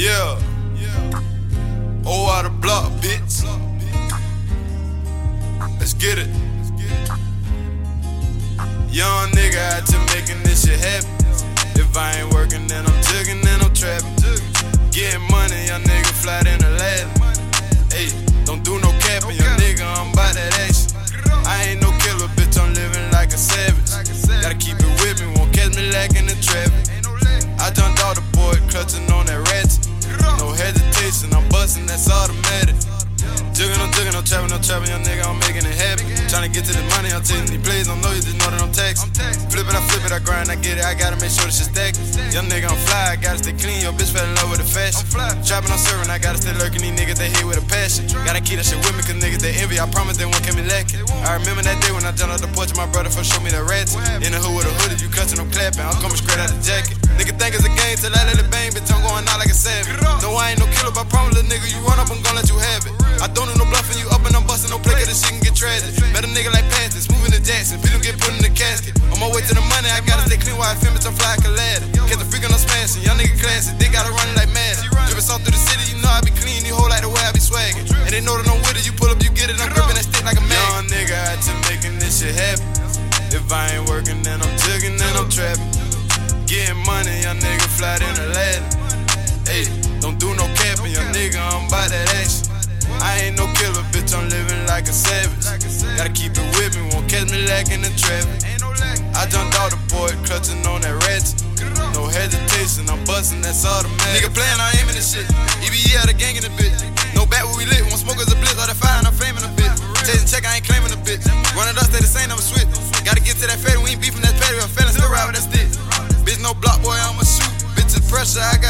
Yeah. Oh, out of block, bitch. Let's get it. Jugging, I'm trapping, young nigga, I'm making it happen. Trying to get to the money, I'm taking these plays, don't know you just know that I'm taxing. Flip it, I flip it, I grind, I get it, I gotta make sure this shit stack. Young nigga, I'm fly, I gotta stay clean, your bitch fell in love with the fashion. Trapping, I'm serving, I gotta stay lurking, these niggas, they hate with a passion. Gotta keep that shit with me, cause niggas, they envy, I promise they won't keep me lacking. I remember that day when I jumped out the porch, my brother first showed me the rats. In the hood with a hoodie, you clutching, I'm clapping, I'm coming straight out the jacket. Nigga think it's a game till I let it bang, bitch, I'm going out like a savage. No, I ain't no killer, but I promise, little nigga, you run up, I'm gonna get tragic. Better nigga like Patrick, moving to Jackson, him get put in the casket. On my way to the money, I gotta stay clean while I film it, I'm fly like a ladder. Catch the freak on smashing, young nigga classy, they gotta run like mad. Through the city, you know I be clean, you hold like the way I be swagging. And they know that I'm with it, you pull up, you get it, I'm gripping that stick like a man. Young nigga out to making this shit happen. If I ain't working, then I'm jigging, then I'm trapping. Getting money, young nigga like a savage. Gotta keep it with me, won't catch me lacking the traffic. I jumped out the board, clutching on that ratchet. No hesitation, I'm busting, that's automatic. Nigga playing, I'm aiming this shit. EBE out the gang in the bitch. No bat where we lit, one smoke is a blitz, all that fire and I'm flaming a bitch. Chasing check, I ain't claiming a bitch. Running up, stay the same, I'm a switch. Gotta get to that fatty, we ain't beefing that fatty, I'm feeling still ride with that stick. Bitch, no block, boy, I'ma shoot. Bitch, it's pressure, I got